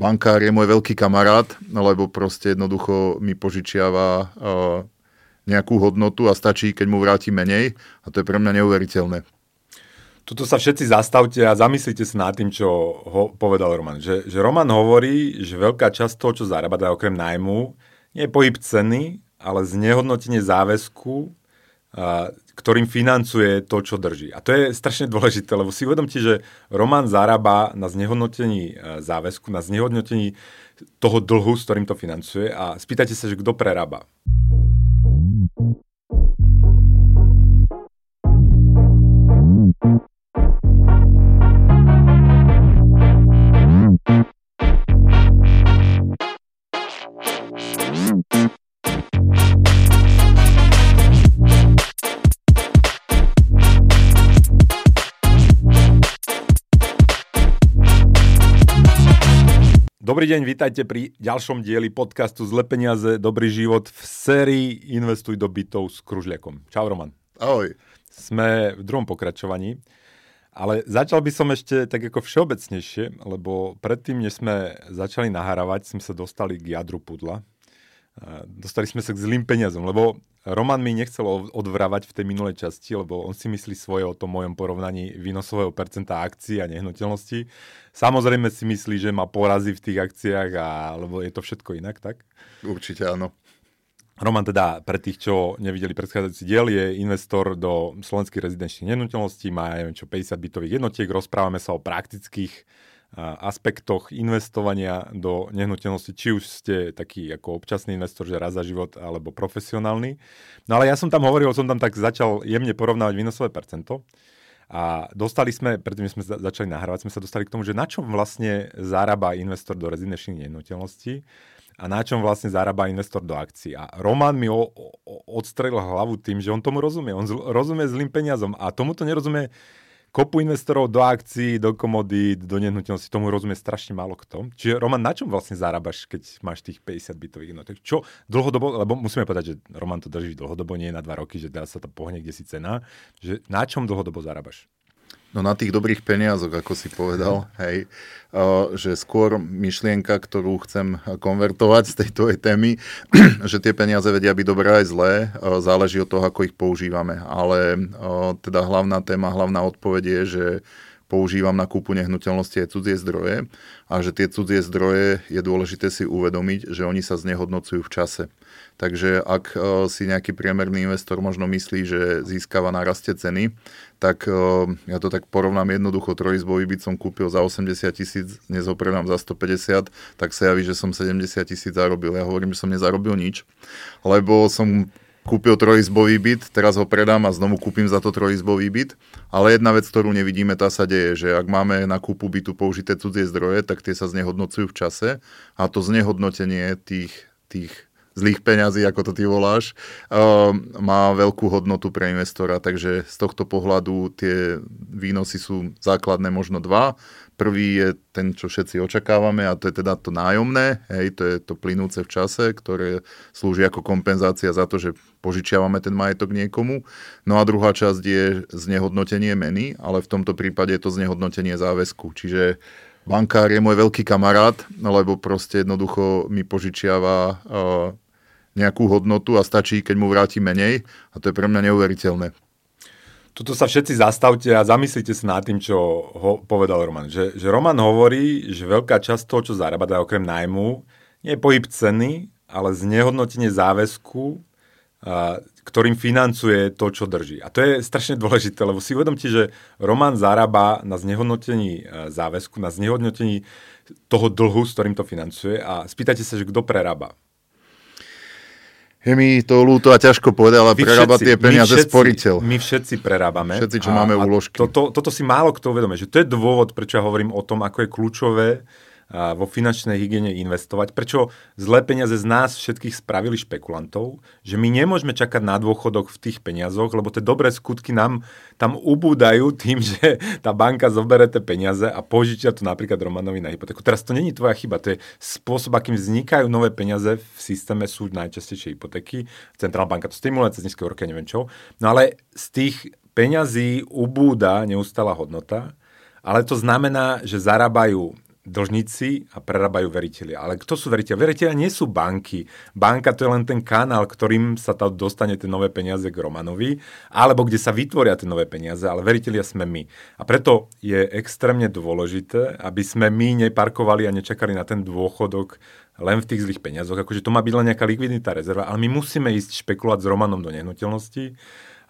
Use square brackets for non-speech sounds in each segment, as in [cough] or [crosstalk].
bankár je môj veľký kamarát, lebo proste jednoducho mi požičiava uh, nejakú hodnotu a stačí, keď mu vráti menej a to je pre mňa neuveriteľné. Tuto sa všetci zastavte a zamyslite sa nad tým, čo ho povedal Roman. Že, že Roman hovorí, že veľká časť toho, čo zarába, okrem nájmu, nie je pohyb ceny, ale znehodnotenie záväzku, ktorým financuje to, čo drží. A to je strašne dôležité, lebo si uvedomte, že Roman zarába na znehodnotení e, záväzku, na znehodnotení toho dlhu, s ktorým to financuje a spýtajte sa, že kto prerába. Dobrý deň, vítajte pri ďalšom dieli podcastu Zle peniaze, dobrý život v sérii Investuj do bytov s Kružliakom. Čau Roman. Ahoj. Sme v druhom pokračovaní, ale začal by som ešte tak ako všeobecnejšie, lebo predtým, než sme začali nahrávať, sme sa dostali k jadru pudla. Dostali sme sa k zlým peniazom, lebo Roman mi nechcel odvrávať v tej minulej časti, lebo on si myslí svoje o tom mojom porovnaní výnosového percenta akcií a nehnuteľností. Samozrejme si myslí, že má porazy v tých akciách, a, lebo je to všetko inak, tak? Určite áno. Roman teda, pre tých, čo nevideli predchádzajúci diel, je investor do slovenských rezidenčných nehnuteľností, má neviem čo, 50 bytových jednotiek, rozprávame sa o praktických aspektoch investovania do nehnuteľnosti, či už ste taký ako občasný investor, že raz za život, alebo profesionálny. No ale ja som tam hovoril, som tam tak začal jemne porovnávať výnosové percento. A dostali sme, predtým sme začali nahrávať, sme sa dostali k tomu, že na čom vlastne zarába investor do rezidenčných nehnuteľností a na čom vlastne zarába investor do akcií. A Roman mi o, o, odstrelil hlavu tým, že on tomu rozumie. On zl, rozumie zlým peniazom a tomuto nerozumie kopu investorov do akcií, do komodít, do nehnuteľnosti, tomu rozumie strašne málo kto. Čiže Roman, na čom vlastne zarábaš, keď máš tých 50 bytových jednotek? Čo dlhodobo, lebo musíme povedať, že Roman to drží dlhodobo, nie na dva roky, že teraz sa to pohne kde si cena, že na čom dlhodobo zarábaš? No na tých dobrých peniazoch, ako si povedal, hej, že skôr myšlienka, ktorú chcem konvertovať z tejto témy, [clears throat] že tie peniaze vedia byť dobré aj zlé, záleží od toho, ako ich používame. Ale teda hlavná téma, hlavná odpoveď je, že používam na kúpu nehnuteľnosti aj cudzie zdroje a že tie cudzie zdroje je dôležité si uvedomiť, že oni sa znehodnocujú v čase. Takže ak uh, si nejaký priemerný investor možno myslí, že získava na raste ceny, tak uh, ja to tak porovnám jednoducho, trojizbový byt som kúpil za 80 tisíc, dnes ho predám za 150, tak sa javí, že som 70 tisíc zarobil. Ja hovorím, že som nezarobil nič, lebo som kúpil trojizbový byt, teraz ho predám a znovu kúpim za to trojizbový byt. Ale jedna vec, ktorú nevidíme, tá sa deje, že ak máme na kúpu bytu použité cudzie zdroje, tak tie sa znehodnocujú v čase a to znehodnotenie tých, tých zlých peňazí, ako to ty voláš, uh, má veľkú hodnotu pre investora, takže z tohto pohľadu tie výnosy sú základné možno dva. Prvý je ten, čo všetci očakávame a to je teda to nájomné, hej, to je to plynúce v čase, ktoré slúži ako kompenzácia za to, že požičiavame ten majetok niekomu. No a druhá časť je znehodnotenie meny, ale v tomto prípade je to znehodnotenie záväzku, čiže bankár je môj veľký kamarát, lebo proste jednoducho mi požičiava uh, nejakú hodnotu a stačí, keď mu vráti menej a to je pre mňa neuveriteľné. Tuto sa všetci zastavte a zamyslite sa nad tým, čo ho povedal Roman. Že, že Roman hovorí, že veľká časť toho, čo zarába, teda okrem nájmu, nie je pohyb ceny, ale znehodnotenie záväzku, a, ktorým financuje to, čo drží. A to je strašne dôležité, lebo si uvedomte, že Roman zarába na znehodnotení záväzku, na znehodnotení toho dlhu, s ktorým to financuje a spýtajte sa, že kto prerába. Je mi to ľúto a ťažko povedať, ale prerába tie peniaze my všetci, sporiteľ. My všetci prerábame. Všetci, čo a, máme úložky. Toto, toto si málo kto uvedomuje, že to je dôvod, prečo ja hovorím o tom, ako je kľúčové vo finančnej hygiene investovať. Prečo zlé peniaze z nás všetkých spravili špekulantov, že my nemôžeme čakať na dôchodok v tých peniazoch, lebo tie dobré skutky nám tam ubúdajú tým, [laughs] že tá banka zoberie tie peniaze a požičia to napríklad Romanovi na hypotéku. Teraz to není tvoja chyba, to je spôsob, akým vznikajú nové peniaze v systéme sú najčastejšie hypotéky. Centrálna banka to stimuluje cez nízke roky, neviem čo. No ale z tých peňazí ubúda neustála hodnota, ale to znamená, že zarábajú dlžníci a prerábajú veriteľi. Ale kto sú veriteľi? Veriteľia nie sú banky. Banka to je len ten kanál, ktorým sa tam dostane tie nové peniaze k Romanovi, alebo kde sa vytvoria tie nové peniaze, ale veriteľia sme my. A preto je extrémne dôležité, aby sme my neparkovali a nečakali na ten dôchodok len v tých zlých peniazoch. Akože to má byť len nejaká likvidita rezerva, ale my musíme ísť špekulovať s Romanom do nehnuteľnosti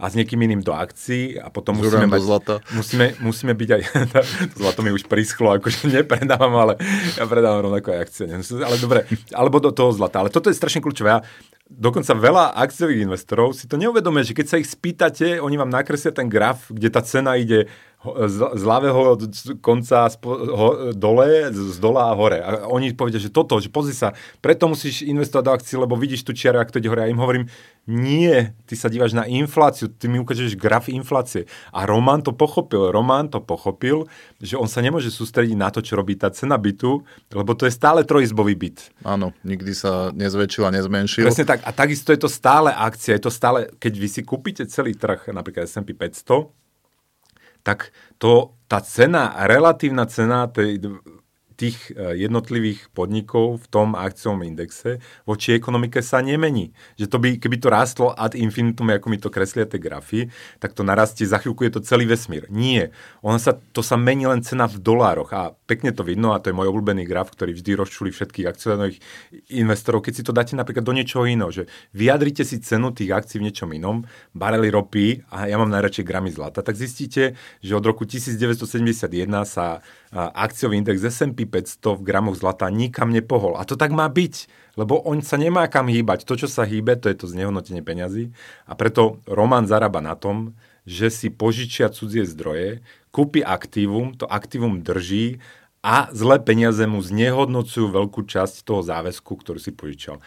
a s niekým iným do akcií a potom musíme mať, zlata. Musíme, musíme byť aj, [laughs] to zlato mi už prischlo, akože nepredávam, ale ja predávam rovnako aj akcie. Ale dobre, alebo do toho zlata. Ale toto je strašne kľúčové. Ja, dokonca veľa akciových investorov si to neuvedomuje, že keď sa ich spýtate, oni vám nakreslia ten graf, kde tá cena ide z, z ľavého konca spo, ho, dole, z dola a hore. A oni povedia, že toto, že pozri sa, preto musíš investovať do akcií, lebo vidíš tu čiaru, ak to ide hore. A im hovorím, nie, ty sa dívaš na infláciu, ty mi ukážeš graf inflácie. A Roman to pochopil. Roman to pochopil, že on sa nemôže sústrediť na to, čo robí tá cena bytu, lebo to je stále trojizbový byt. Áno, nikdy sa nezväčšil a nezmenšil. Presne tak. A takisto je to stále akcia, je to stále, keď vy si kúpite celý trh, napríklad S&P 500, tak to, tá cena, relatívna cena tej, tých e, jednotlivých podnikov v tom akciovom indexe voči ekonomike sa nemení. Že to by, keby to rástlo ad infinitum, ako mi to kreslia tie grafy, tak to narastie, za chvíľku je to celý vesmír. Nie. Ono sa, to sa mení len cena v dolároch a pekne to vidno a to je môj obľúbený graf, ktorý vždy rozčuli všetkých akcionárnych investorov. Keď si to dáte napríklad do niečoho iného, že vyjadrite si cenu tých akcií v niečom inom, barely ropy a ja mám najradšej gramy zlata, tak zistíte, že od roku 1971 sa akciový index S&P 500 v gramoch zlata nikam nepohol. A to tak má byť, lebo on sa nemá kam hýbať. To, čo sa hýbe, to je to znehodnotenie peňazí. A preto Roman zarába na tom, že si požičia cudzie zdroje, kúpi aktívum, to aktívum drží a zlé peniaze mu znehodnocujú veľkú časť toho záväzku, ktorý si požičal.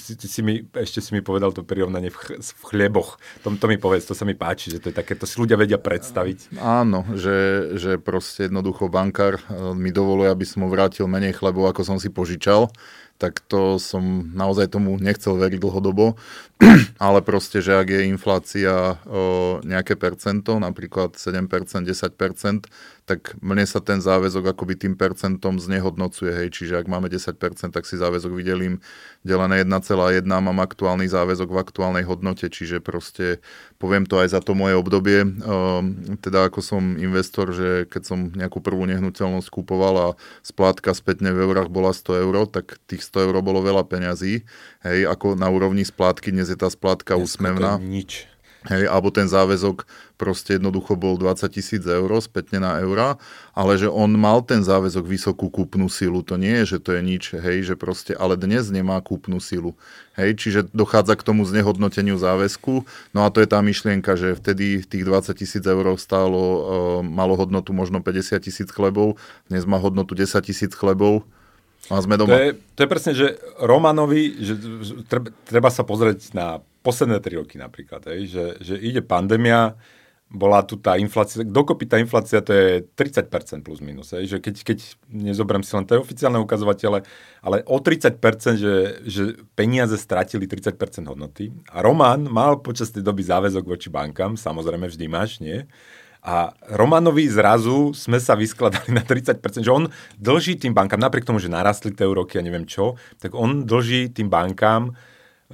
Si, si mi, ešte si mi povedal to prirovnanie v, ch, v chleboch. To, to mi povedz, to sa mi páči, že to je také, to si ľudia vedia predstaviť. Áno, že, že proste jednoducho bankár eh, mi dovoluje, aby som mu vrátil menej chlebov, ako som si požičal tak to som naozaj tomu nechcel veriť dlhodobo. [clears throat] Ale proste, že ak je inflácia o nejaké percento, napríklad 7%, 10%, tak mne sa ten záväzok akoby tým percentom znehodnocuje. Hej. Čiže ak máme 10%, tak si záväzok vydelím delené 1,1, mám aktuálny záväzok v aktuálnej hodnote, čiže proste poviem to aj za to moje obdobie, ehm, teda ako som investor, že keď som nejakú prvú nehnuteľnosť kúpoval a splátka spätne v eurách bola 100 eur, tak tých 100 eur bolo veľa peňazí. Hej, ako na úrovni splátky, dnes je tá splátka Dneska úsmevná. nič Hej, alebo ten záväzok proste jednoducho bol 20 tisíc eur spätne na eura, ale že on mal ten záväzok vysokú kúpnu silu, to nie je, že to je nič, hej, že proste, ale dnes nemá kúpnu silu. Hej, čiže dochádza k tomu znehodnoteniu záväzku, no a to je tá myšlienka, že vtedy tých 20 tisíc eur stálo, e, malo hodnotu možno 50 tisíc chlebov, dnes má hodnotu 10 tisíc chlebov, a sme doma. To je, to je presne, že Romanovi, že treba, treba sa pozrieť na posledné tri roky napríklad, hej, že, že ide pandémia, bola tu tá inflácia, dokopy tá inflácia to je 30% plus minus, hej, že keď, keď nezoberiem si len tie oficiálne ukazovatele, ale o 30%, že, že peniaze stratili 30% hodnoty a Roman mal počas tej doby záväzok voči bankám, samozrejme vždy máš, nie? A Romanovi zrazu sme sa vyskladali na 30%, že on dlží tým bankám, napriek tomu, že narastli tie úroky a neviem čo, tak on dlží tým bankám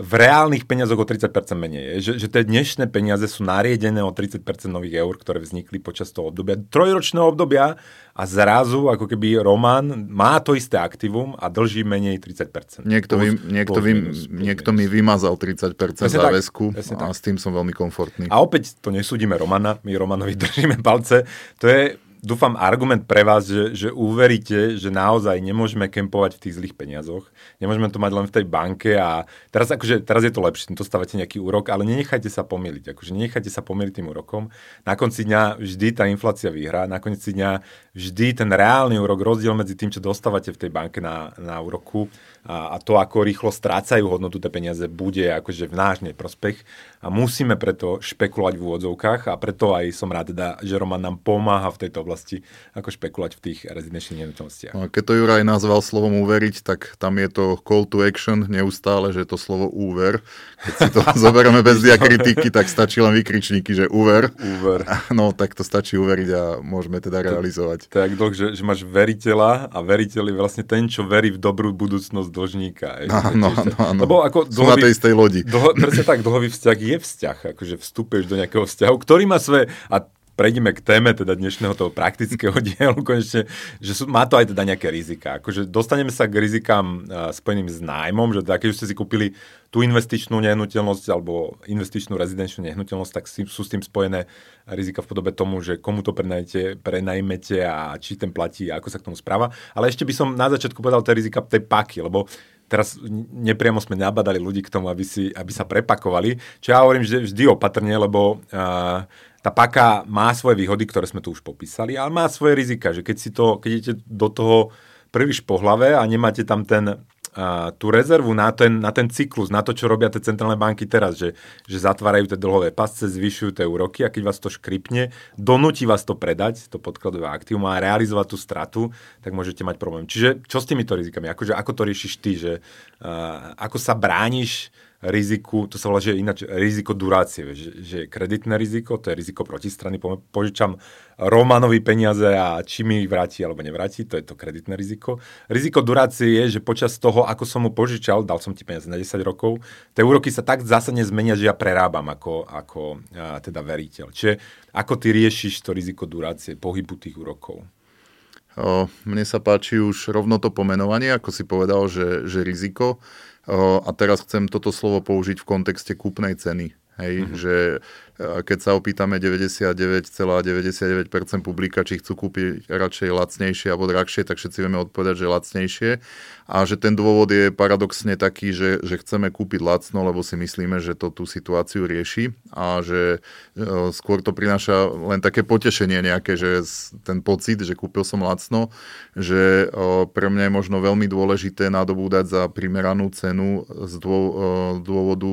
v reálnych peniazoch o 30% menej. Že, že tie dnešné peniaze sú nariedené o 30% nových eur, ktoré vznikli počas toho obdobia, trojročného obdobia a zrazu ako keby Roman má to isté aktívum a dlží menej 30%. Niekto, plus, vy, niekto, plus, vy, minus, plus, niekto minus. mi vymazal 30% presne záväzku tak, a tak. s tým som veľmi komfortný. A opäť to nesúdime Romana, my Romanovi držíme palce. To je dúfam, argument pre vás, že, že uveríte, že naozaj nemôžeme kempovať v tých zlých peniazoch. Nemôžeme to mať len v tej banke a teraz, akože, teraz je to lepšie, dostávate nejaký úrok, ale nenechajte sa pomýliť. Akože nenechajte sa pomýliť tým úrokom. Na konci dňa vždy tá inflácia vyhrá, na konci dňa vždy ten reálny úrok, rozdiel medzi tým, čo dostávate v tej banke na, na úroku a, a to, ako rýchlo strácajú hodnotu tie peniaze, bude akože v náš neprospech a musíme preto špekulovať v úvodzovkách a preto aj som rád, teda, že Roman nám pomáha v tejto oblasti, ako špekulovať v tých rezidenčných nehnuteľnostiach. No keď to Juraj nazval slovom uveriť, tak tam je to call to action neustále, že je to slovo úver. Keď si to [laughs] zoberieme bez diakritiky, tak stačí len vykričníky, že úver. Úver. [laughs] No tak to stačí uveriť a môžeme teda realizovať. Tak dlh, že, že máš veriteľa a veriteľ je vlastne ten, čo verí v dobrú budúcnosť dlžníka. Áno, áno, áno. Lebo ako Sú na tej istej lodi. Dlho, presne tak, dlhový vzťah je vzťah, akože vstúpeš do nejakého vzťahu, ktorý má svoje, a prejdeme k téme teda dnešného toho praktického [laughs] dielu konečne, že sú, má to aj teda nejaké rizika. Akože dostaneme sa k rizikám uh, spojeným s nájmom, že teda keď už ste si kúpili tú investičnú nehnuteľnosť alebo investičnú rezidenčnú nehnuteľnosť, tak si, sú s tým spojené rizika v podobe tomu, že komu to prenajmete, prenajmete a či ten platí a ako sa k tomu správa. Ale ešte by som na začiatku povedal tie rizika tej paky, lebo teraz nepriamo sme nabadali ľudí k tomu, aby, si, aby sa prepakovali. Čo ja hovorím že vždy opatrne, lebo uh, tá paka má svoje výhody, ktoré sme tu už popísali, ale má svoje rizika, že keď si to, keď idete do toho príliš po hlave a nemáte tam ten, tú rezervu na ten, na ten cyklus, na to, čo robia tie centrálne banky teraz, že, že zatvárajú tie dlhové pasce, zvyšujú tie úroky a keď vás to škripne, donúti vás to predať, to podkladové aktívum a realizovať tú stratu, tak môžete mať problém. Čiže čo s týmito rizikami? Akože, ako to riešiš ty? Že, uh, ako sa brániš riziku, to sa volá, že ináč riziko durácie, že, že kreditné riziko, to je riziko protistrany, požičam Romanovi peniaze a či mi ich vráti alebo nevráti, to je to kreditné riziko. Riziko durácie je, že počas toho, ako som mu požičal, dal som ti peniaze na 10 rokov, tie úroky sa tak zásadne zmenia, že ja prerábam ako, ako a, teda veriteľ. Čiže ako ty riešiš to riziko durácie, pohybu tých úrokov? O, mne sa páči už rovno to pomenovanie, ako si povedal, že, že riziko a teraz chcem toto slovo použiť v kontexte kúpnej ceny. Hej, mm-hmm. že keď sa opýtame 99,99% publika, či chcú kúpiť radšej lacnejšie alebo drahšie, tak všetci vieme odpovedať, že lacnejšie. A že ten dôvod je paradoxne taký, že, že chceme kúpiť lacno, lebo si myslíme, že to tú situáciu rieši a že e, skôr to prináša len také potešenie nejaké, že ten pocit, že kúpil som lacno, že e, pre mňa je možno veľmi dôležité nadobúdať za primeranú cenu z e, dôvodu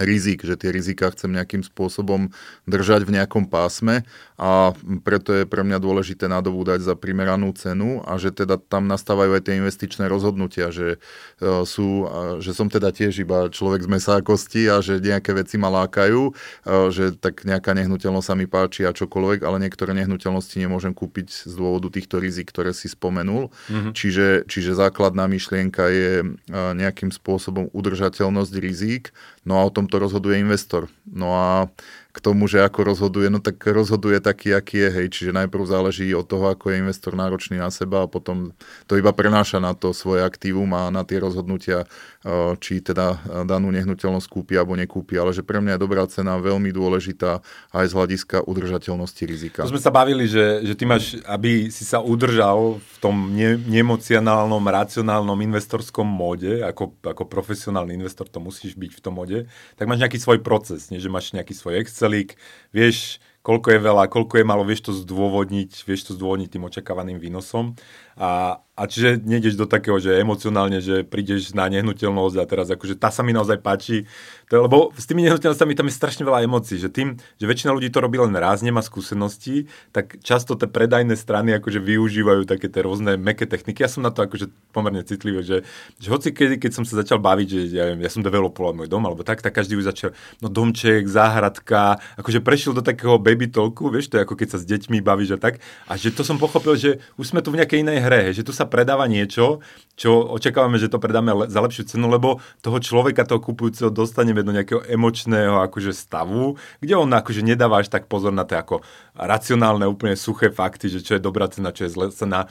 rizik, že tie rizika chcem nejakým spôsobom držať v nejakom pásme a preto je pre mňa dôležité nadobúdať za primeranú cenu a že teda tam nastávajú aj tie investičné rozhodnutia, že, uh, sú, že som teda tiež iba človek z mesa a kosti a že nejaké veci ma lákajú, uh, že tak nejaká nehnuteľnosť sa mi páči a čokoľvek, ale niektoré nehnuteľnosti nemôžem kúpiť z dôvodu týchto rizik, ktoré si spomenul. Mm-hmm. Čiže, čiže základná myšlienka je nejakým spôsobom udržateľnosť rizik, no a o tomto rozhoduje investor. No a k tomu, že ako rozhoduje, no tak rozhoduje taký, aký je, hej, čiže najprv záleží od toho, ako je investor náročný na seba a potom to iba prenáša na to svoje aktívum a na tie rozhodnutia, eh, či teda danú nehnuteľnosť kúpi alebo nekúpi, ale že pre mňa je dobrá cena veľmi dôležitá aj z hľadiska udržateľnosti rizika. To sme sa bavili, že, že ty máš, aby si sa udržal v tom ne, neemocionálnom, racionálnom investorskom móde, ako, ako profesionálny investor to musíš byť v tom móde, tak máš nejaký svoj proces, nie? Že máš nejaký svoj Excel, Excelík, vieš, koľko je veľa, koľko je malo, vieš to zdôvodniť, vieš to zdôvodniť tým očakávaným výnosom. A, a čiže nejdeš do takého, že emocionálne, že prídeš na nehnuteľnosť a teraz akože tá sa mi naozaj páči. To, lebo s tými nehnuteľnosťami tam je strašne veľa emócií, že tým, že väčšina ľudí to robí len raz, nemá skúsenosti, tak často tie predajné strany akože využívajú také tie rôzne meké techniky. Ja som na to akože pomerne citlivý, že, že hoci kedy, keď som sa začal baviť, že ja, ja som developoval môj dom, alebo tak, tak každý už začal, no domček, záhradka, akože prešiel do takého baby talku, vieš, to je ako keď sa s deťmi bavíš a tak. A že to som pochopil, že už sme tu v nejakej inej hre, že tu sa predáva niečo, čo očakávame, že to predáme le- za lepšiu cenu, lebo toho človeka, toho kupujúceho dostaneme do nejakého emočného akože stavu, kde on akože nedáva až tak pozor na to ako racionálne, úplne suché fakty, že čo je dobrá cena, čo je zlá cena,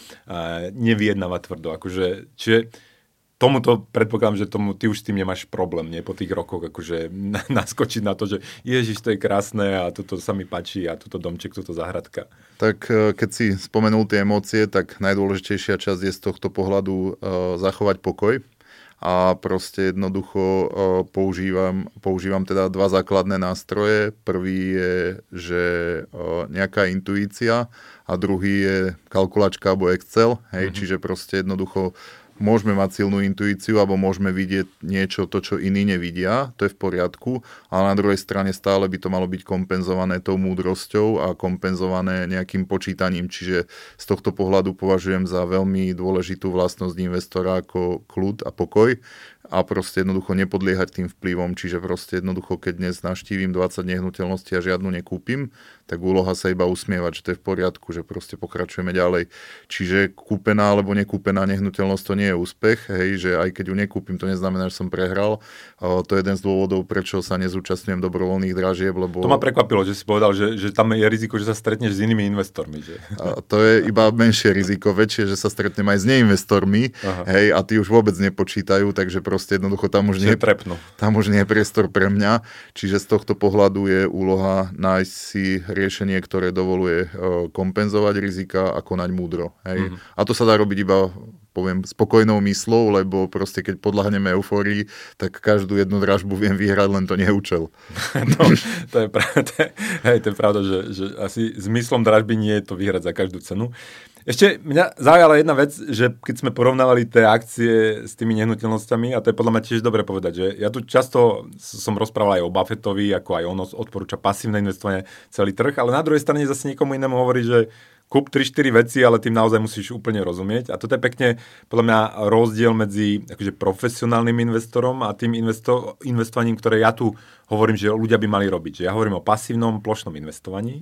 nevyjednáva tvrdo. Akože, čiže tomuto predpokladám, že tomu, ty už s tým nemáš problém, nie? Po tých rokoch akože naskočiť na to, že ježiš, to je krásne a toto sa mi páči a toto domček, toto zahradka. Tak e, keď si spomenul tie emócie, tak najdôležitejšia časť je z tohto pohľadu uh, zachovať pokoj a proste jednoducho uh, používam, používam teda dva základné nástroje. Prvý je, že nejaká intuícia a druhý je kalkulačka alebo Excel, hej, mm-hmm. čiže proste jednoducho môžeme mať silnú intuíciu alebo môžeme vidieť niečo, to, čo iní nevidia, to je v poriadku, ale na druhej strane stále by to malo byť kompenzované tou múdrosťou a kompenzované nejakým počítaním, čiže z tohto pohľadu považujem za veľmi dôležitú vlastnosť investora ako kľud a pokoj, a proste jednoducho nepodliehať tým vplyvom, čiže proste jednoducho, keď dnes naštívim 20 nehnuteľností a žiadnu nekúpim, tak úloha sa iba usmievať, že to je v poriadku, že proste pokračujeme ďalej. Čiže kúpená alebo nekúpená nehnuteľnosť to nie je úspech, hej, že aj keď ju nekúpim, to neznamená, že som prehral. to je jeden z dôvodov, prečo sa nezúčastňujem dobrovoľných dražieb, lebo... To ma prekvapilo, že si povedal, že, že tam je riziko, že sa stretneš s inými investormi. Že? A to je iba menšie riziko, väčšie, že sa stretnem aj s neinvestormi, Aha. hej, a tí už vôbec nepočítajú, takže proste jednoducho tam už, nie, tam už nie je priestor pre mňa. Čiže z tohto pohľadu je úloha nájsť si riešenie, ktoré dovoluje e, kompenzovať rizika a konať múdro. Hej. Mm-hmm. A to sa dá robiť iba poviem, spokojnou myslou, lebo proste keď podľahneme eufórii, tak každú jednu dražbu viem vyhrať, len to nie je účel. [laughs] no, to, je pravda, [laughs] hej, to je pravda, že, že asi zmyslom dražby nie je to vyhrať za každú cenu. Ešte mňa zaujala jedna vec, že keď sme porovnávali tie akcie s tými nehnuteľnosťami, a to je podľa mňa tiež dobre povedať, že ja tu často som rozprával aj o Buffettovi, ako aj on odporúča pasívne investovanie celý trh, ale na druhej strane zase niekomu inému hovorí, že kúp 3-4 veci, ale tým naozaj musíš úplne rozumieť. A toto je pekne podľa mňa rozdiel medzi akože profesionálnym investorom a tým investo- investovaním, ktoré ja tu hovorím, že ľudia by mali robiť. Že ja hovorím o pasívnom plošnom investovaní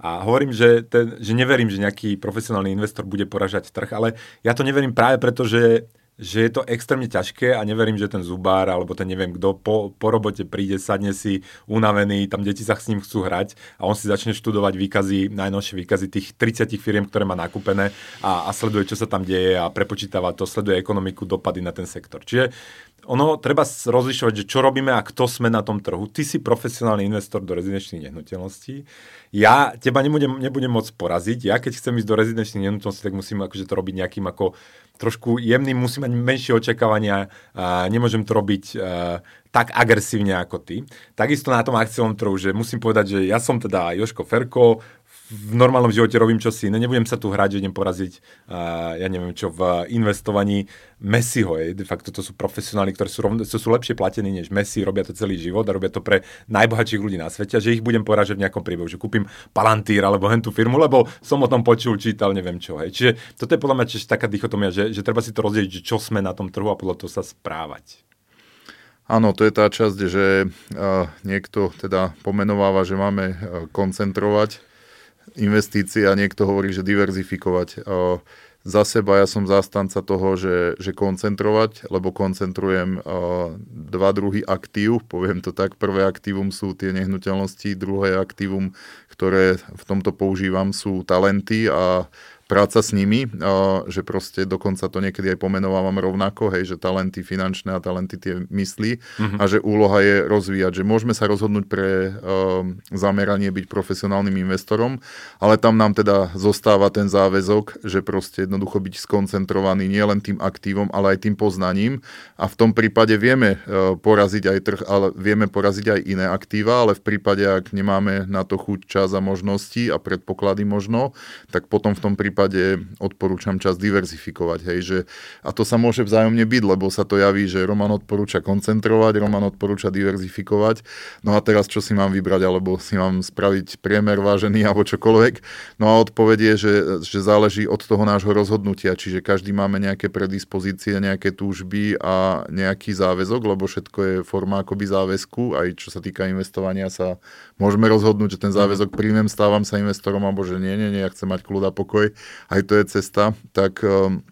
a hovorím, že, ten, že neverím, že nejaký profesionálny investor bude poražať trh, ale ja to neverím práve preto, že že je to extrémne ťažké a neverím, že ten zubár alebo ten neviem kto po, po robote príde, sadne si unavený, tam deti sa s ním chcú hrať a on si začne študovať výkazy, najnovšie výkazy tých 30 firiem, ktoré má nakúpené a, a sleduje, čo sa tam deje a prepočítava to, sleduje ekonomiku, dopady na ten sektor. Čiže ono treba rozlišovať, že čo robíme a kto sme na tom trhu. Ty si profesionálny investor do rezidenčných nehnuteľností. Ja teba nebudem, nebudem môcť poraziť. Ja keď chcem ísť do rezidenčných nehnuteľností, tak musím akože to robiť nejakým ako trošku jemným, musím mať menšie očakávania, a nemôžem to robiť a, tak agresívne ako ty. Takisto na tom akciovom trhu, že musím povedať, že ja som teda Joško Ferko, v normálnom živote robím čosi iné, nebudem sa tu hrať, že idem poraziť, uh, ja neviem čo, v investovaní Messiho. Je. De facto to sú profesionáli, ktorí sú, rovne, sú lepšie platení než Messi, robia to celý život a robia to pre najbohatších ľudí na svete, že ich budem poražať v nejakom priebehu, že kúpim Palantír alebo hentú firmu, lebo som o tom počul, čítal, neviem čo. Hej. Čiže toto je podľa mňa tiež taká dichotomia, že, že treba si to rozdeliť, čo sme na tom trhu a podľa toho sa správať. Áno, to je tá časť, že uh, niekto teda pomenováva, že máme uh, koncentrovať investície a niekto hovorí, že diverzifikovať. Za seba ja som zástanca toho, že, že koncentrovať, lebo koncentrujem dva druhy aktív, poviem to tak. Prvé aktívum sú tie nehnuteľnosti, druhé aktívum, ktoré v tomto používam, sú talenty a práca s nimi, že proste dokonca to niekedy aj pomenovávam rovnako, hej, že talenty finančné a talenty tie myslí uh-huh. a že úloha je rozvíjať, že môžeme sa rozhodnúť pre zameranie byť profesionálnym investorom, ale tam nám teda zostáva ten záväzok, že proste jednoducho byť skoncentrovaný nielen tým aktívom, ale aj tým poznaním a v tom prípade vieme poraziť aj trh, ale vieme poraziť aj iné aktíva, ale v prípade, ak nemáme na to chuť, čas a možnosti a predpoklady možno, tak potom v tom prípade prípade odporúčam čas diverzifikovať. Hej, že, a to sa môže vzájomne byť, lebo sa to javí, že Roman odporúča koncentrovať, Roman odporúča diverzifikovať. No a teraz čo si mám vybrať, alebo si mám spraviť priemer vážený alebo čokoľvek. No a odpoveď je, že, že záleží od toho nášho rozhodnutia, čiže každý máme nejaké predispozície, nejaké túžby a nejaký záväzok, lebo všetko je forma akoby záväzku, aj čo sa týka investovania sa môžeme rozhodnúť, že ten záväzok príjmem, stávam sa investorom, alebo že nie, nie, nie, ja chcem mať kľud a pokoj aj to je cesta, tak um,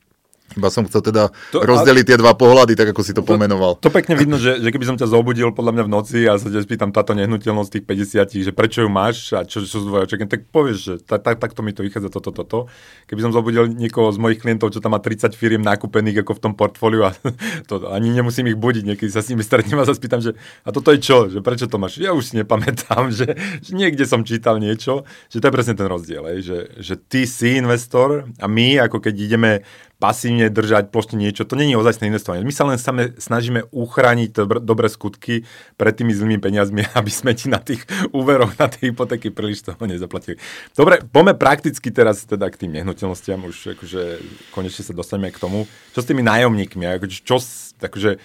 iba som chcel teda to, rozdeliť a... tie dva pohľady, tak ako si to, to pomenoval. To pekne vidno, že, že keby som ťa zobudil podľa mňa v noci a sa ťa spýtam táto nehnuteľnosť tých 50, že prečo ju máš a čo, čo sú tvoje očakávania, tak povieš, že tak, tak, takto mi to vychádza toto, toto. Keby som zobudil niekoho z mojich klientov, čo tam má 30 firiem nakúpených ako v tom portfóliu a [laughs] to, ani nemusím ich budiť, niekedy sa s nimi stretnem a sa spýtam, že a toto je čo, že prečo to máš? Ja už si nepamätám, [laughs] že, že niekde som čítal niečo, že to je presne ten rozdiel, že, že ty si investor a my, ako keď ideme pasívne držať plošne niečo. To je ozajstné investovanie. My sa len same snažíme uchrániť dobr- dobré skutky pred tými zlými peniazmi, [laughs] aby sme ti na tých úveroch, na tej hypotéky príliš toho nezaplatili. Dobre, poďme prakticky teraz teda k tým nehnuteľnostiam, už akože konečne sa dostaneme k tomu. Čo s tými nájomníkmi? Akože, čo, akože,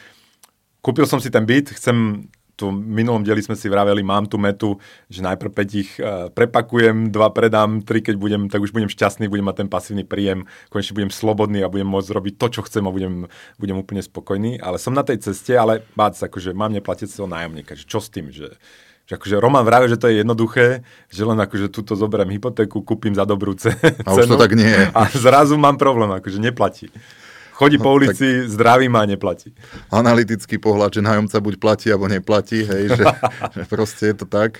kúpil som si ten byt, chcem tu minulom dieli sme si vraveli, mám tu metu, že najprv 5 ich uh, prepakujem, dva predám, tri keď budem, tak už budem šťastný, budem mať ten pasívny príjem, konečne budem slobodný a budem môcť robiť to, čo chcem a budem, budem úplne spokojný. Ale som na tej ceste, ale bác, akože mám neplatiť svojho nájomníka, že čo s tým, že, že akože Roman vraví, že to je jednoduché, že len akože túto zoberiem hypotéku, kúpim za dobrú cenu. A už to tak nie je. A zrazu mám problém, akože neplatí. Chodí po ulici, tak... zdraví má a neplatí. Analytický pohľad, že nájomca buď platí, alebo neplatí, hej, že, [laughs] že proste je to tak.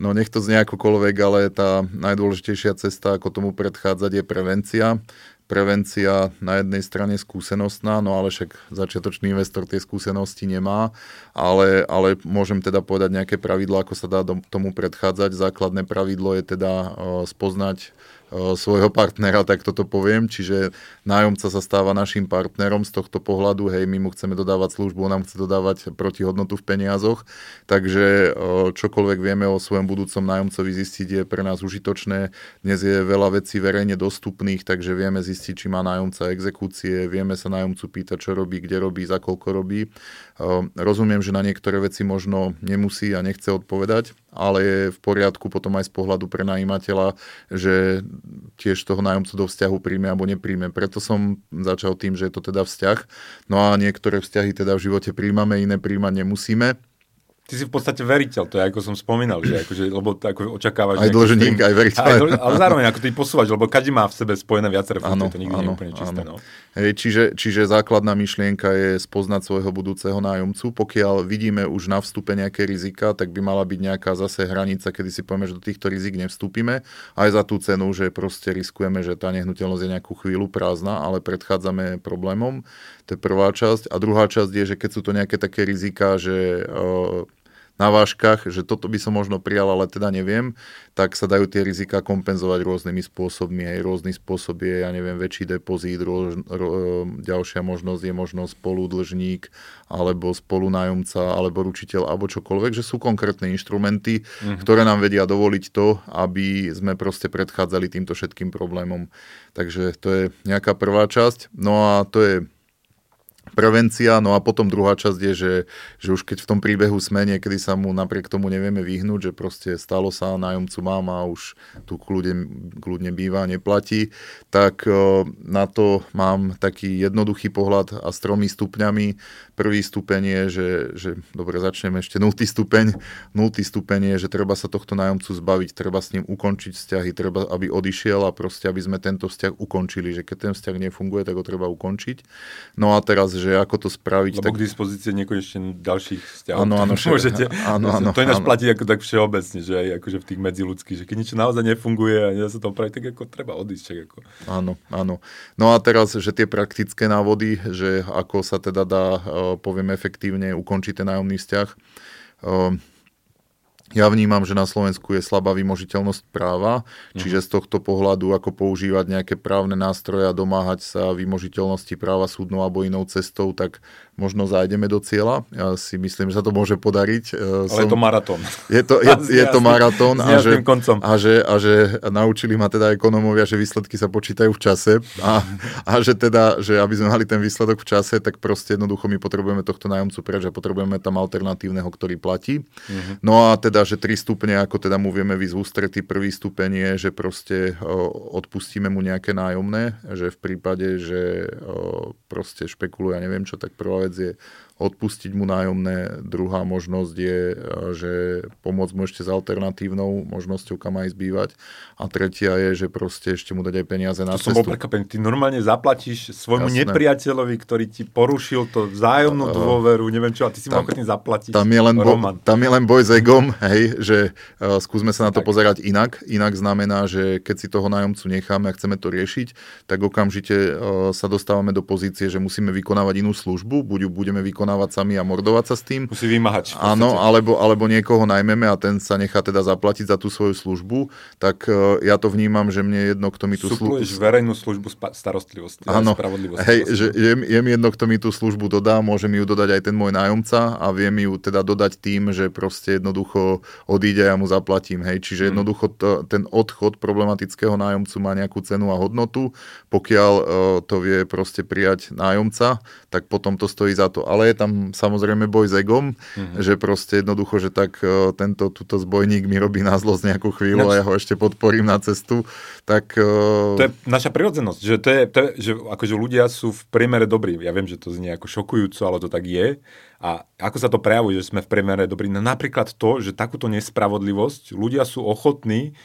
No nech to znie akokoľvek, ale tá najdôležitejšia cesta, ako tomu predchádzať, je prevencia. Prevencia na jednej strane skúsenostná, no ale však začiatočný investor tie skúsenosti nemá, ale, ale môžem teda povedať nejaké pravidlo, ako sa dá tomu predchádzať. Základné pravidlo je teda spoznať svojho partnera, tak toto poviem. Čiže nájomca sa stáva našim partnerom z tohto pohľadu, hej, my mu chceme dodávať službu, on nám chce dodávať protihodnotu v peniazoch, takže čokoľvek vieme o svojom budúcom nájomcovi zistiť je pre nás užitočné. Dnes je veľa vecí verejne dostupných, takže vieme zistiť, či má nájomca exekúcie, vieme sa nájomcu pýtať, čo robí, kde robí, za koľko robí. Rozumiem, že na niektoré veci možno nemusí a nechce odpovedať, ale je v poriadku potom aj z pohľadu prenajímateľa, že tiež toho nájomcu do vzťahu príjme alebo nepríjme. Preto som začal tým, že je to teda vzťah. No a niektoré vzťahy teda v živote príjmame, iné príjmať nemusíme ty si v podstate veriteľ, to je ako som spomínal, že akože, lebo ako očakávaš... Aj dlžník, aj veriteľ. Aj, ale zároveň ako ty posúvaš, lebo každý má v sebe spojené viaceré funkcie, to nikdy nie je úplne čisté. No. Hej, čiže, čiže základná myšlienka je spoznať svojho budúceho nájomcu. Pokiaľ vidíme už na vstupe nejaké rizika, tak by mala byť nejaká zase hranica, kedy si povieme, že do týchto rizik nevstúpime. Aj za tú cenu, že proste riskujeme, že tá nehnuteľnosť je nejakú chvíľu prázdna, ale predchádzame problémom. To je prvá časť. A druhá časť je, že keď sú to nejaké také rizika, že uh, na váškach, že toto by som možno prijal, ale teda neviem, tak sa dajú tie rizika kompenzovať rôznymi spôsobmi. Aj rôzny spôsob je, ja neviem, väčší depozít, ro, ro, ďalšia možnosť je možnosť spoludlžník, alebo spolunájomca, alebo ručiteľ, alebo čokoľvek, že sú konkrétne inštrumenty, mm-hmm. ktoré nám vedia dovoliť to, aby sme proste predchádzali týmto všetkým problémom. Takže to je nejaká prvá časť. No a to je prevencia, no a potom druhá časť je, že, že už keď v tom príbehu sme, niekedy sa mu napriek tomu nevieme vyhnúť, že proste stalo sa, nájomcu mám a už tu kľudne, kľudne býva, neplatí, tak na to mám taký jednoduchý pohľad a s tromi stupňami. Prvý stupeň je, že, že dobre, začneme ešte nultý stupeň. Nultý stupeň je, že treba sa tohto nájomcu zbaviť, treba s ním ukončiť vzťahy, treba, aby odišiel a proste, aby sme tento vzťah ukončili, že keď ten vzťah nefunguje, tak ho treba ukončiť. No a teraz, že ako to spraviť. Lebo tak... k dispozícii nekonečne ďalších vzťahov. Áno, áno, [laughs] môžete. Áno, áno, to ináč platí ako tak všeobecne, že aj akože v tých medziludských, že keď niečo naozaj nefunguje a nedá sa to praviť, tak ako treba odísť. Čak ako. Áno, áno. No a teraz, že tie praktické návody, že ako sa teda dá, eh, poviem efektívne, ukončiť ten nájomný vzťah. Ja vnímam, že na Slovensku je slabá vymožiteľnosť práva, čiže mhm. z tohto pohľadu, ako používať nejaké právne nástroje a domáhať sa vymožiteľnosti práva súdnou alebo inou cestou, tak možno zájdeme do cieľa. Ja si myslím, že sa to môže podariť. E, Ale Som... je to maratón. Je to, je, [laughs] je to maratón a že, a, že, a že naučili ma teda ekonomovia, že výsledky sa počítajú v čase a, a že teda, že aby sme mali ten výsledok v čase, tak proste jednoducho my potrebujeme tohto nájomcu preč a potrebujeme tam alternatívneho, ktorý platí. Uh-huh. No a teda, že tri stupne, ako teda mu vieme výsť v ústretí, prvý stupeň je, že proste odpustíme mu nejaké nájomné, že v prípade, že proste špekuluje, ja neviem čo, tak prvá vec je odpustiť mu nájomné. Druhá možnosť je, e, že pomôcť mu ešte s alternatívnou možnosťou, kam aj zbývať. A tretia je, že proste ešte mu dať aj peniaze na to cestu. som bol prekapený. Ty normálne zaplatíš svojmu Jasné. nepriateľovi, ktorý ti porušil to vzájomnú dôveru, neviem čo, a ty si tam, mu ochotný zaplatiť. Tam je, len bo, tam je len boj s egom, hej, že uh, skúsme sa na to tak. pozerať inak. Inak znamená, že keď si toho nájomcu necháme a chceme to riešiť, tak okamžite uh, sa dostávame do pozície, že musíme vykonávať inú službu, buď ju budeme vykonávať objednávať sami a mordovať sa s tým. Musí vymáhať. Áno, alebo, alebo niekoho najmeme a ten sa nechá teda zaplatiť za tú svoju službu, tak uh, ja to vnímam, že mne jedno, kto mi tú službu... verejnú službu starostlivosti áno, spravodlivosti. Hej, že je, je mi jedno, kto mi tú službu dodá, môže mi ju dodať aj ten môj nájomca a vie mi ju teda dodať tým, že proste jednoducho odíde a ja mu zaplatím. Hej. Čiže mm. jednoducho to, ten odchod problematického nájomcu má nejakú cenu a hodnotu. Pokiaľ uh, to vie proste prijať nájomca, tak potom to stojí za to. Ale je tam samozrejme boj s egom, mm-hmm. že proste jednoducho, že tak uh, tento túto zbojník mi robí na zlosť nejakú chvíľu Nač... a ja ho ešte podporím na cestu. Tak, uh... To je naša prirodzenosť, že, to je, to je, že akože ľudia sú v priemere dobrí. Ja viem, že to znie ako šokujúco, ale to tak je. A ako sa to prejavuje, že sme v priemere dobrí? No napríklad to, že takúto nespravodlivosť ľudia sú ochotní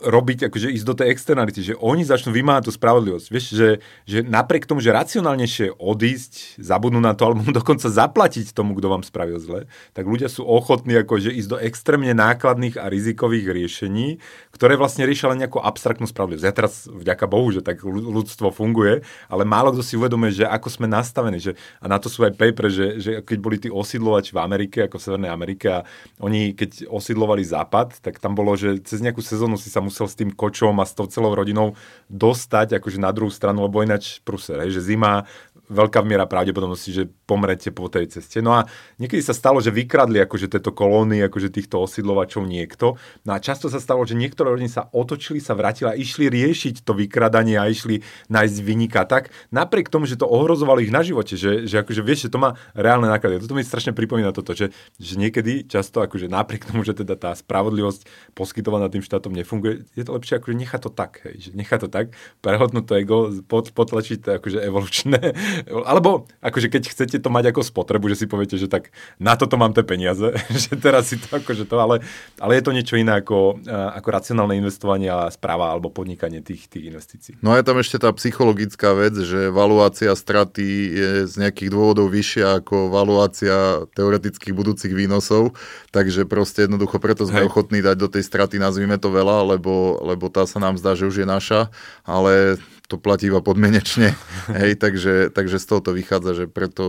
robiť, akože ísť do tej externality, že oni začnú vymáhať tú spravodlivosť. Vieš, že, že napriek tomu, že racionálnejšie odísť, zabudnú na to, alebo [laughs] dokonca zaplatiť tomu, kto vám spravil zle, tak ľudia sú ochotní akože ísť do extrémne nákladných a rizikových riešení, ktoré vlastne riešia len nejakú abstraktnú spravodlivosť. Ja teraz, vďaka Bohu, že tak ľudstvo funguje, ale málo kto si uvedomuje, že ako sme nastavení, že, a na to sú aj paper, že, že keď boli tí osídlovači v Amerike, ako v Severnej Amerike, a oni keď osídlovali Západ, tak tam bolo, že cez nejakú sezónu si sa musel s tým kočom a s tou celou rodinou dostať akože na druhú stranu, lebo ináč pruser, hej, že zima veľká miera pravdepodobnosti, že pomrete po tej ceste. No a niekedy sa stalo, že vykradli akože tieto kolóny, akože týchto osídlovačov niekto. No a často sa stalo, že niektoré rodiny sa otočili, sa vrátili a išli riešiť to vykradanie a išli nájsť vynika tak, napriek tomu, že to ohrozovalo ich na živote, že, že akože vieš, že to má reálne náklady. Toto mi strašne pripomína toto, že, že niekedy často akože napriek tomu, že teda tá spravodlivosť poskytovaná tým štátom nefunguje, je to lepšie akože nechať to tak, hej, že nechať to tak, prehodnúť to ego, potlačiť to akože evolučné alebo akože keď chcete to mať ako spotrebu, že si poviete, že tak na toto mám tie peniaze, [laughs] že teraz si to akože to, ale, ale je to niečo iné ako, ako racionálne investovanie a správa alebo podnikanie tých, tých investícií. No a je tam ešte tá psychologická vec, že valuácia straty je z nejakých dôvodov vyššia ako valuácia teoretických budúcich výnosov, takže proste jednoducho preto sme Hej. ochotní dať do tej straty, nazvime to veľa, lebo, lebo tá sa nám zdá, že už je naša, ale to platí iba podmienečne, [laughs] hej, takže, takže z toho to vychádza, že preto,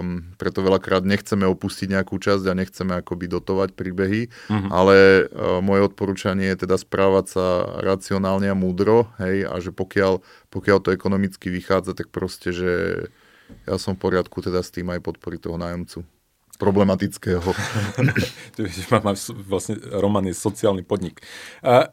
um, preto veľakrát nechceme opustiť nejakú časť a nechceme akoby dotovať príbehy, uh-huh. ale uh, moje odporúčanie je teda správať sa racionálne a múdro, hej, a že pokiaľ, pokiaľ to ekonomicky vychádza, tak proste, že ja som v poriadku teda s tým aj podporiť toho nájomcu problematického. [laughs] vlastne Roman je sociálny podnik. Uh,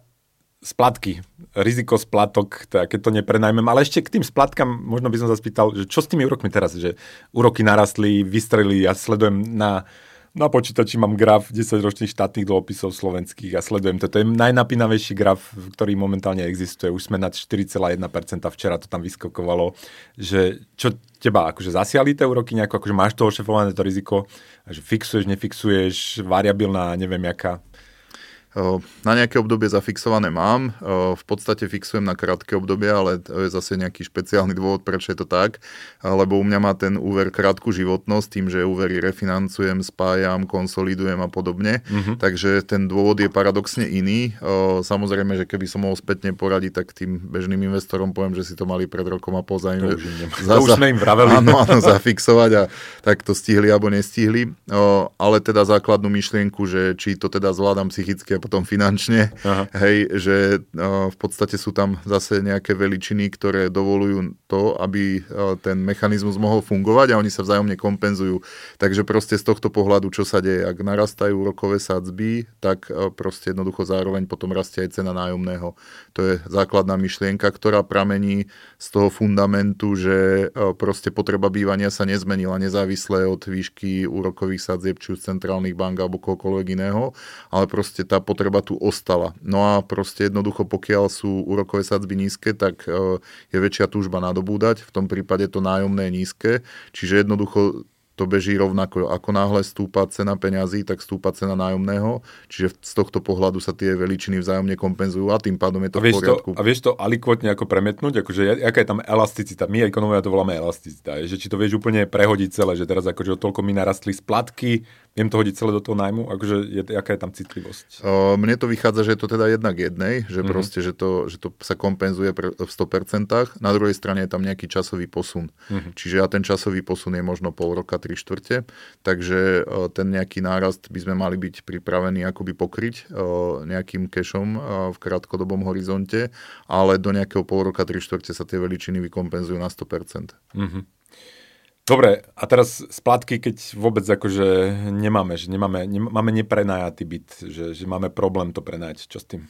splatky, riziko splatok, teda keď to neprenajmem, ale ešte k tým splatkám možno by som sa spýtal, že čo s tými úrokmi teraz, že úroky narastli, vystrelili, ja sledujem na, na počítači mám graf 10 ročných štátnych dlhopisov slovenských a sledujem, toto je najnapínavejší graf, ktorý momentálne existuje, už sme nad 4,1%, včera to tam vyskokovalo, že čo teba, akože zasiali tie úroky nejako, akože máš toho šefované to riziko, že fixuješ, nefixuješ, variabilná, neviem jaká, na nejaké obdobie zafixované mám, v podstate fixujem na krátke obdobie, ale to je zase nejaký špeciálny dôvod, prečo je to tak, lebo u mňa má ten úver krátku životnosť, tým, že úvery refinancujem, spájam, konsolidujem a podobne, uh-huh. takže ten dôvod je paradoxne iný. Samozrejme, že keby som mohol spätne poradiť, tak tým bežným investorom poviem, že si to mali pred rokom a po za, to už, za, [laughs] to už sme im vraveli. Áno, áno, zafixovať a tak to stihli alebo nestihli, ale teda základnú myšlienku, že či to teda zvládam psychicky potom finančne, Aha. hej, že uh, v podstate sú tam zase nejaké veličiny, ktoré dovolujú to, aby uh, ten mechanizmus mohol fungovať a oni sa vzájomne kompenzujú. Takže proste z tohto pohľadu, čo sa deje, ak narastajú úrokové sadzby, tak uh, proste jednoducho zároveň potom rastie aj cena nájomného. To je základná myšlienka, ktorá pramení z toho fundamentu, že proste potreba bývania sa nezmenila nezávisle od výšky úrokových sadzieb, či už centrálnych bank alebo kohokoľvek iného, ale proste tá potreba tu ostala. No a proste jednoducho, pokiaľ sú úrokové sadzby nízke, tak e, je väčšia túžba nadobúdať, v tom prípade to nájomné je nízke, čiže jednoducho to beží rovnako. Ako náhle stúpa cena peňazí, tak stúpa cena nájomného, čiže z tohto pohľadu sa tie veličiny vzájomne kompenzujú a tým pádom je to a v poriadku. To, a vieš to alikvotne ako premietnúť? Akože, aká je tam elasticita? My ekonomovia to voláme elasticita. Že či to vieš úplne prehodiť celé, že teraz akože o toľko mi narastli splatky, viem to hodiť celé do toho nájmu? Akože je, aká je tam citlivosť? O, mne to vychádza, že je to teda jednak jednej, že mm-hmm. proste, že to, že to sa kompenzuje pre, v 100%, na druhej strane je tam nejaký časový posun. Mm-hmm. Čiže a ten časový posun je možno pol roka, tri štvrte, takže o, ten nejaký nárast by sme mali byť pripravení akoby pokryť o, nejakým o, v krátkodobom horizonte, ale do nejakého pol roka, tri štvrte sa tie veličiny vykompenzujú na 100%. Mm-hmm. Dobre, a teraz splátky, keď vôbec akože nemáme, že nemáme, nemáme neprenajatý byt, že, že máme problém to prenajať. Čo s tým?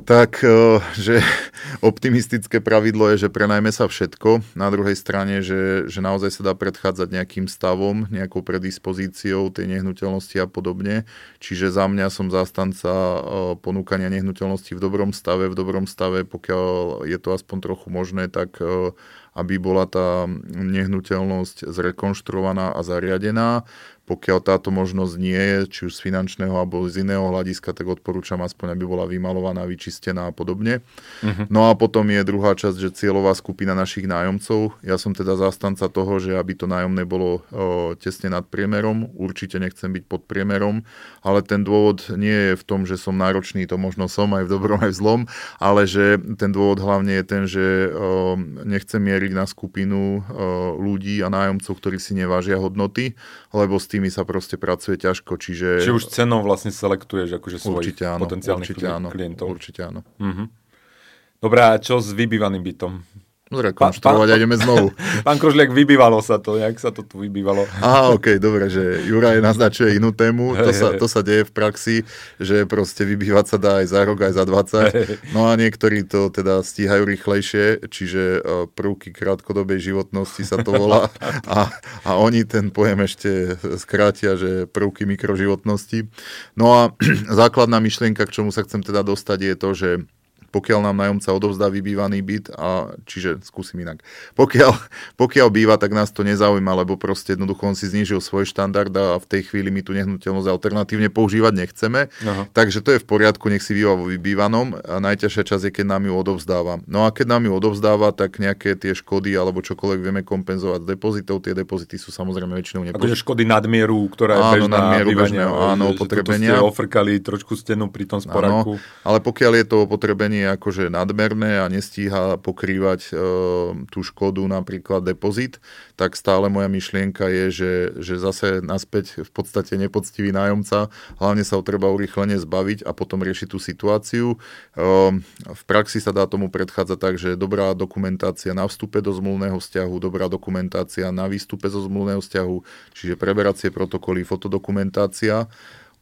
Tak, e, že [laughs] optimistické pravidlo je, že prenajme sa všetko. Na druhej strane, že, že naozaj sa dá predchádzať nejakým stavom, nejakou predispozíciou tej nehnuteľnosti a podobne. Čiže za mňa som zástanca e, ponúkania nehnuteľnosti v dobrom stave. V dobrom stave, pokiaľ je to aspoň trochu možné, tak e, aby bola tá nehnuteľnosť zrekonštruovaná a zariadená. Pokiaľ táto možnosť nie je, či už z finančného alebo z iného hľadiska, tak odporúčam aspoň, aby bola vymalovaná, vyčistená a podobne. Uh-huh. No a potom je druhá časť, že cieľová skupina našich nájomcov. Ja som teda zástanca toho, že aby to nájomné bolo o, tesne nad priemerom. Určite nechcem byť pod priemerom, ale ten dôvod nie je v tom, že som náročný, to možno som aj v dobrom, aj v zlom, ale že ten dôvod hlavne je ten, že o, nechcem mieriť na skupinu o, ľudí a nájomcov, ktorí si nevážia hodnoty, lebo s tým tými sa proste pracuje ťažko, čiže... Čiže už cenou vlastne selektuješ akože svojich určite áno, potenciálnych určite áno, klientov. Určite áno. Uh-huh. Dobré, a čo s vybývaným bytom? Zrekonštruovať a ideme znovu. [laughs] Pán Krožliak, vybývalo sa to, jak sa to tu vybývalo? [laughs] Aha, ok, dobre, že Juraj naznačuje inú tému, to sa, to sa deje v praxi, že proste vybývať sa dá aj za rok, aj za 20, no a niektorí to teda stíhajú rýchlejšie, čiže e, prvky krátkodobej životnosti sa to volá [laughs] a, a oni ten pojem ešte skrátia, že prvky mikroživotnosti. No a [clears throat] základná myšlienka, k čomu sa chcem teda dostať je to, že pokiaľ nám nájomca odovzdá vybývaný byt, a, čiže skúsim inak. Pokiaľ, pokiaľ býva, tak nás to nezaujíma, lebo proste jednoducho on si znížil svoj štandard a v tej chvíli my tú nehnuteľnosť alternatívne používať nechceme. Aha. Takže to je v poriadku, nech si býva vo vybývanom. A najťažšia časť je, keď nám ju odovzdáva. No a keď nám ju odovzdáva, tak nejaké tie škody alebo čokoľvek vieme kompenzovať z depozitov. Tie depozity sú samozrejme väčšinou nepoč- Akože škody nadmieru, ktorá je áno, bežná, nadmieru, bežného, áno, opotrebenia. Ste ofrkali trošku stenu pri tom sporáku. Áno, ale pokiaľ je to opotrebenie je akože nadmerné a nestíha pokrývať e, tú škodu, napríklad depozit, tak stále moja myšlienka je, že, že zase naspäť v podstate nepoctivý nájomca, hlavne sa ho treba urychlene zbaviť a potom riešiť tú situáciu. E, v praxi sa dá tomu predchádzať tak, že dobrá dokumentácia na vstupe do zmluvného vzťahu, dobrá dokumentácia na výstupe zo zmluvného vzťahu, čiže preberacie protokoly, fotodokumentácia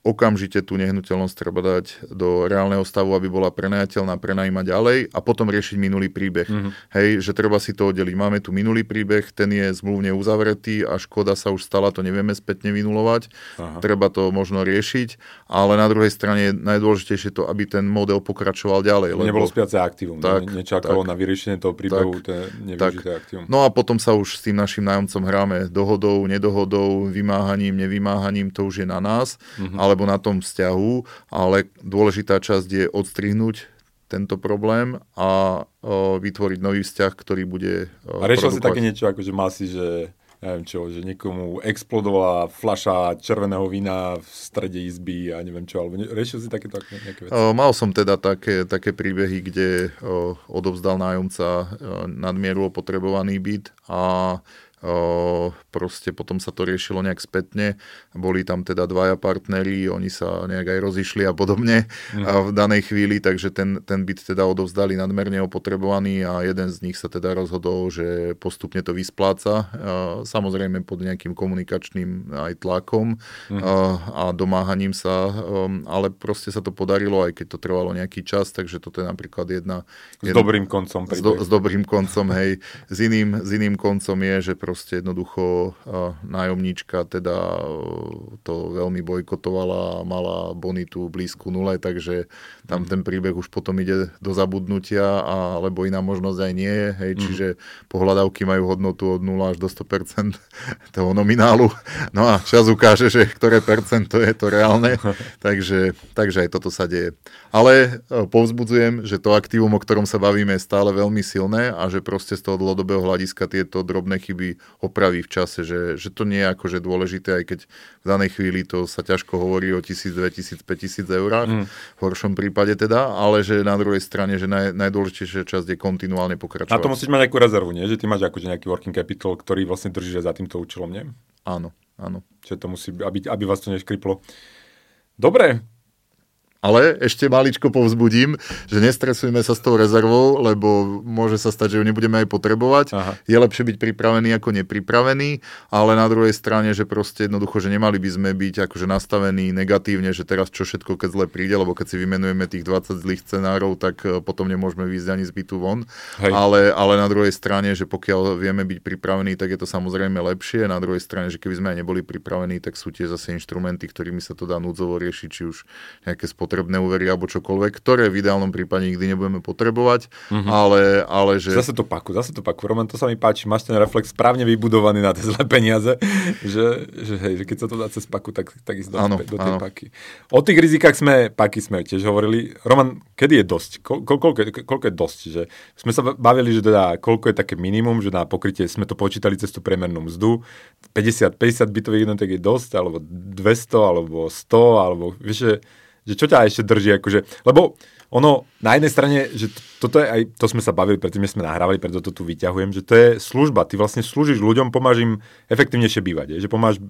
okamžite tú nehnuteľnosť treba dať do reálneho stavu, aby bola prenajateľná, prenajímať ďalej a potom riešiť minulý príbeh. Mm-hmm. Hej, že treba si to oddeliť. Máme tu minulý príbeh, ten je zmluvne uzavretý a škoda sa už stala, to nevieme spätne vynulovať. Aha. Treba to možno riešiť, ale na druhej strane je najdôležitejšie to, aby ten model pokračoval ďalej. Lebo... Nebolo spiace aktívum, tak, ne, nečakalo tak, na vyriešenie toho príbehu, tak, to je tak. aktívum. No a potom sa už s tým našim nájomcom hráme dohodou, nedohodou, vymáhaním, nevymáhaním, to už je na nás, mm-hmm. Ale alebo na tom vzťahu, ale dôležitá časť je odstrihnúť tento problém a o, vytvoriť nový vzťah, ktorý bude o, A riešil si také niečo, ako že mal si, že ja neviem čo, že niekomu explodovala fľaša červeného vína v strede izby a neviem čo, alebo riešil si takéto nejaké veci? O, mal som teda také, také príbehy, kde o, odovzdal nájomca o, nadmieru opotrebovaný byt a proste potom sa to riešilo nejak spätne. Boli tam teda dvaja partneri, oni sa nejak aj rozišli a podobne mm. v danej chvíli, takže ten, ten byt teda odovzdali nadmerne opotrebovaný a jeden z nich sa teda rozhodol, že postupne to vyspláca, samozrejme pod nejakým komunikačným aj tlakom mm. a domáhaním sa, um, ale proste sa to podarilo, aj keď to trvalo nejaký čas, takže toto je napríklad jedna... S jedna, dobrým koncom. S, do, s dobrým koncom, hej. S iným, s iným koncom je, že proste jednoducho nájomníčka teda to veľmi bojkotovala mala bonitu blízku nule, takže tam mhm. ten príbeh už potom ide do zabudnutia, alebo iná možnosť aj nie je, hej, mm. čiže pohľadavky majú hodnotu od 0 až do 100% [laughs] toho nominálu, no a čas ukáže, že ktoré percento je to reálne, [laughs] takže, takže aj toto sa deje. Ale e, povzbudzujem, že to aktívum, o ktorom sa bavíme, je stále veľmi silné a že proste z toho dlhodobého hľadiska tieto drobné chyby opraví v čase, že, že to nie je akože dôležité, aj keď v danej chvíli to sa ťažko hovorí o 1000, 2000, 5000 eurách, mm. v horšom prípade teda, ale že na druhej strane, že naj, najdôležitejšia časť je kontinuálne pokračovať. Na to musíš mať nejakú rezervu, nie? Že ty máš akože nejaký working capital, ktorý vlastne drží za týmto účelom, nie? Áno, áno. Čiže to musí, aby, aby vás to neškriplo. Dobre, ale ešte maličko povzbudím, že nestresujme sa s tou rezervou, lebo môže sa stať, že ju nebudeme aj potrebovať. Aha. Je lepšie byť pripravený ako nepripravený, ale na druhej strane, že proste jednoducho, že nemali by sme byť akože nastavení negatívne, že teraz čo všetko, keď zle príde, lebo keď si vymenujeme tých 20 zlých scenárov, tak e, potom nemôžeme výjsť ani z bytu von. Ale, ale na druhej strane, že pokiaľ vieme byť pripravení, tak je to samozrejme lepšie. Na druhej strane, že keby sme aj neboli pripravení, tak sú tie zase inštrumenty, ktorými sa to dá núdzovo riešiť, či už nejaké spot potrebné úvery alebo čokoľvek, ktoré v ideálnom prípade nikdy nebudeme potrebovať, mm-hmm. ale, ale že... Zase to paku, zase to paku. Roman, to sa mi páči, máš ten reflex správne vybudovaný na tie zlé peniaze, že, že, hej, že keď sa to dá cez paku, tak, tak ísť do, áno, do tej áno. paky. O tých rizikách sme, paky sme tiež hovorili. Roman, kedy je dosť? Ko, ko, koľko, koľko je dosť? Že sme sa bavili, že teda koľko je také minimum, že na pokrytie sme to počítali cez tú premernú mzdu. 50, 50 bytových jednotek je dosť, alebo 200, alebo 100, alebo vieš, že že čo ťa ešte drží, akože, lebo ono na jednej strane, že toto je aj, to sme sa bavili, predtým sme nahrávali, preto to tu vyťahujem, že to je služba, ty vlastne slúžiš ľuďom, pomáš im efektívnejšie bývať, je, že pomáš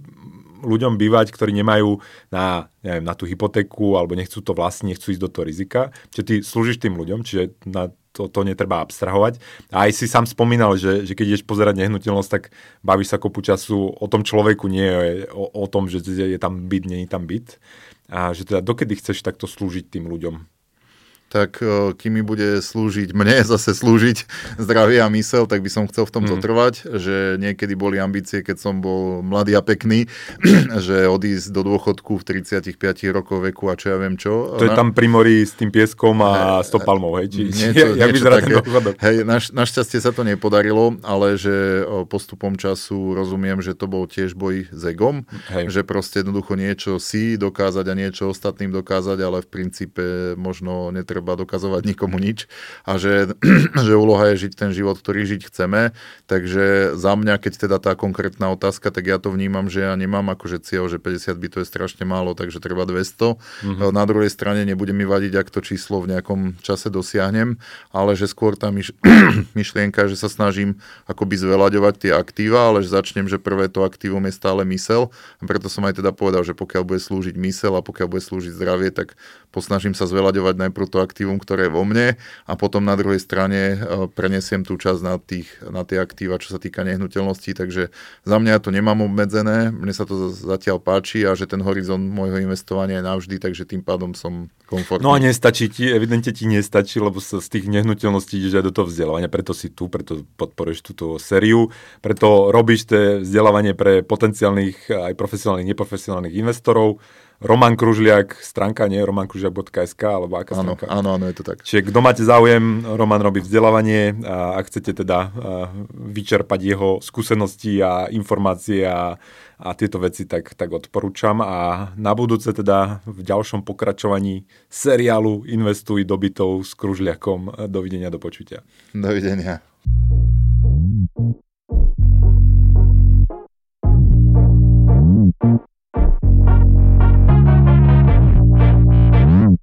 ľuďom bývať, ktorí nemajú na, neviem, na tú hypotéku alebo nechcú to vlastne, nechcú ísť do toho rizika. Čiže ty slúžiš tým ľuďom, čiže na to, to netreba abstrahovať. A aj si sám spomínal, že, že keď ideš pozerať nehnuteľnosť, tak bavíš sa kopu času o tom človeku, nie o, o tom, že je tam byt, nie je tam byt a že teda dokedy chceš takto slúžiť tým ľuďom? Tak e, kým mi bude slúžiť mne, [laughs] zase slúžiť zdravie a mysel, tak by som chcel v tom mm. zotrvať, že niekedy boli ambície, keď som bol mladý a pekný, [clears throat] že odísť do dôchodku v 35 rokoch veku a čo ja viem čo. To je tam pri mori s tým pieskom a s topalmou, hej? Či, niečo, [laughs] jak niečo také, hej, naš, našťastie sa to nepodarilo, ale že postupom času rozumiem, že to bol tiež boj s egom, hej. že proste jednoducho niečo si dokázať a niečo ostatným dokázať, ale v princípe možno netreba netreba dokazovať nikomu nič a že, [clears throat] že úloha je žiť ten život, ktorý žiť chceme. Takže za mňa, keď teda tá konkrétna otázka, tak ja to vnímam, že ja nemám akože cieľ, že 50 by to je strašne málo, takže treba 200. Mm-hmm. Na druhej strane nebude mi vadiť, ak to číslo v nejakom čase dosiahnem, ale že skôr tá myš- [clears throat] myšlienka, že sa snažím akoby zveľaďovať tie aktíva, ale že začnem, že prvé to aktívum je stále mysel. A preto som aj teda povedal, že pokiaľ bude slúžiť mysel a pokiaľ bude slúžiť zdravie, tak posnažím sa zveľaďovať najprv to aktívum, ktoré je vo mne a potom na druhej strane e, prenesiem tú časť na, tých, na tie aktíva, čo sa týka nehnuteľností, takže za mňa to nemám obmedzené, mne sa to zatiaľ páči a že ten horizont môjho investovania je navždy, takže tým pádom som komfortný. No a nestačí ti, evidentne ti nestačí, lebo sa z tých nehnuteľností ideš aj do toho vzdelávania, preto si tu, preto podporuješ túto sériu, preto robíš to vzdelávanie pre potenciálnych aj profesionálnych, neprofesionálnych investorov, Roman Kružliak, stránka nie romankružliak.sk, alebo aká áno, stránka? Áno, áno, je to tak. Čiže kto máte záujem, Roman robí vzdelávanie a ak chcete teda vyčerpať jeho skúsenosti a informácie a, a tieto veci, tak, tak odporúčam. A na budúce teda v ďalšom pokračovaní seriálu Investuj do bytov s Kružliakom. Dovidenia, do počutia. Dovidenia.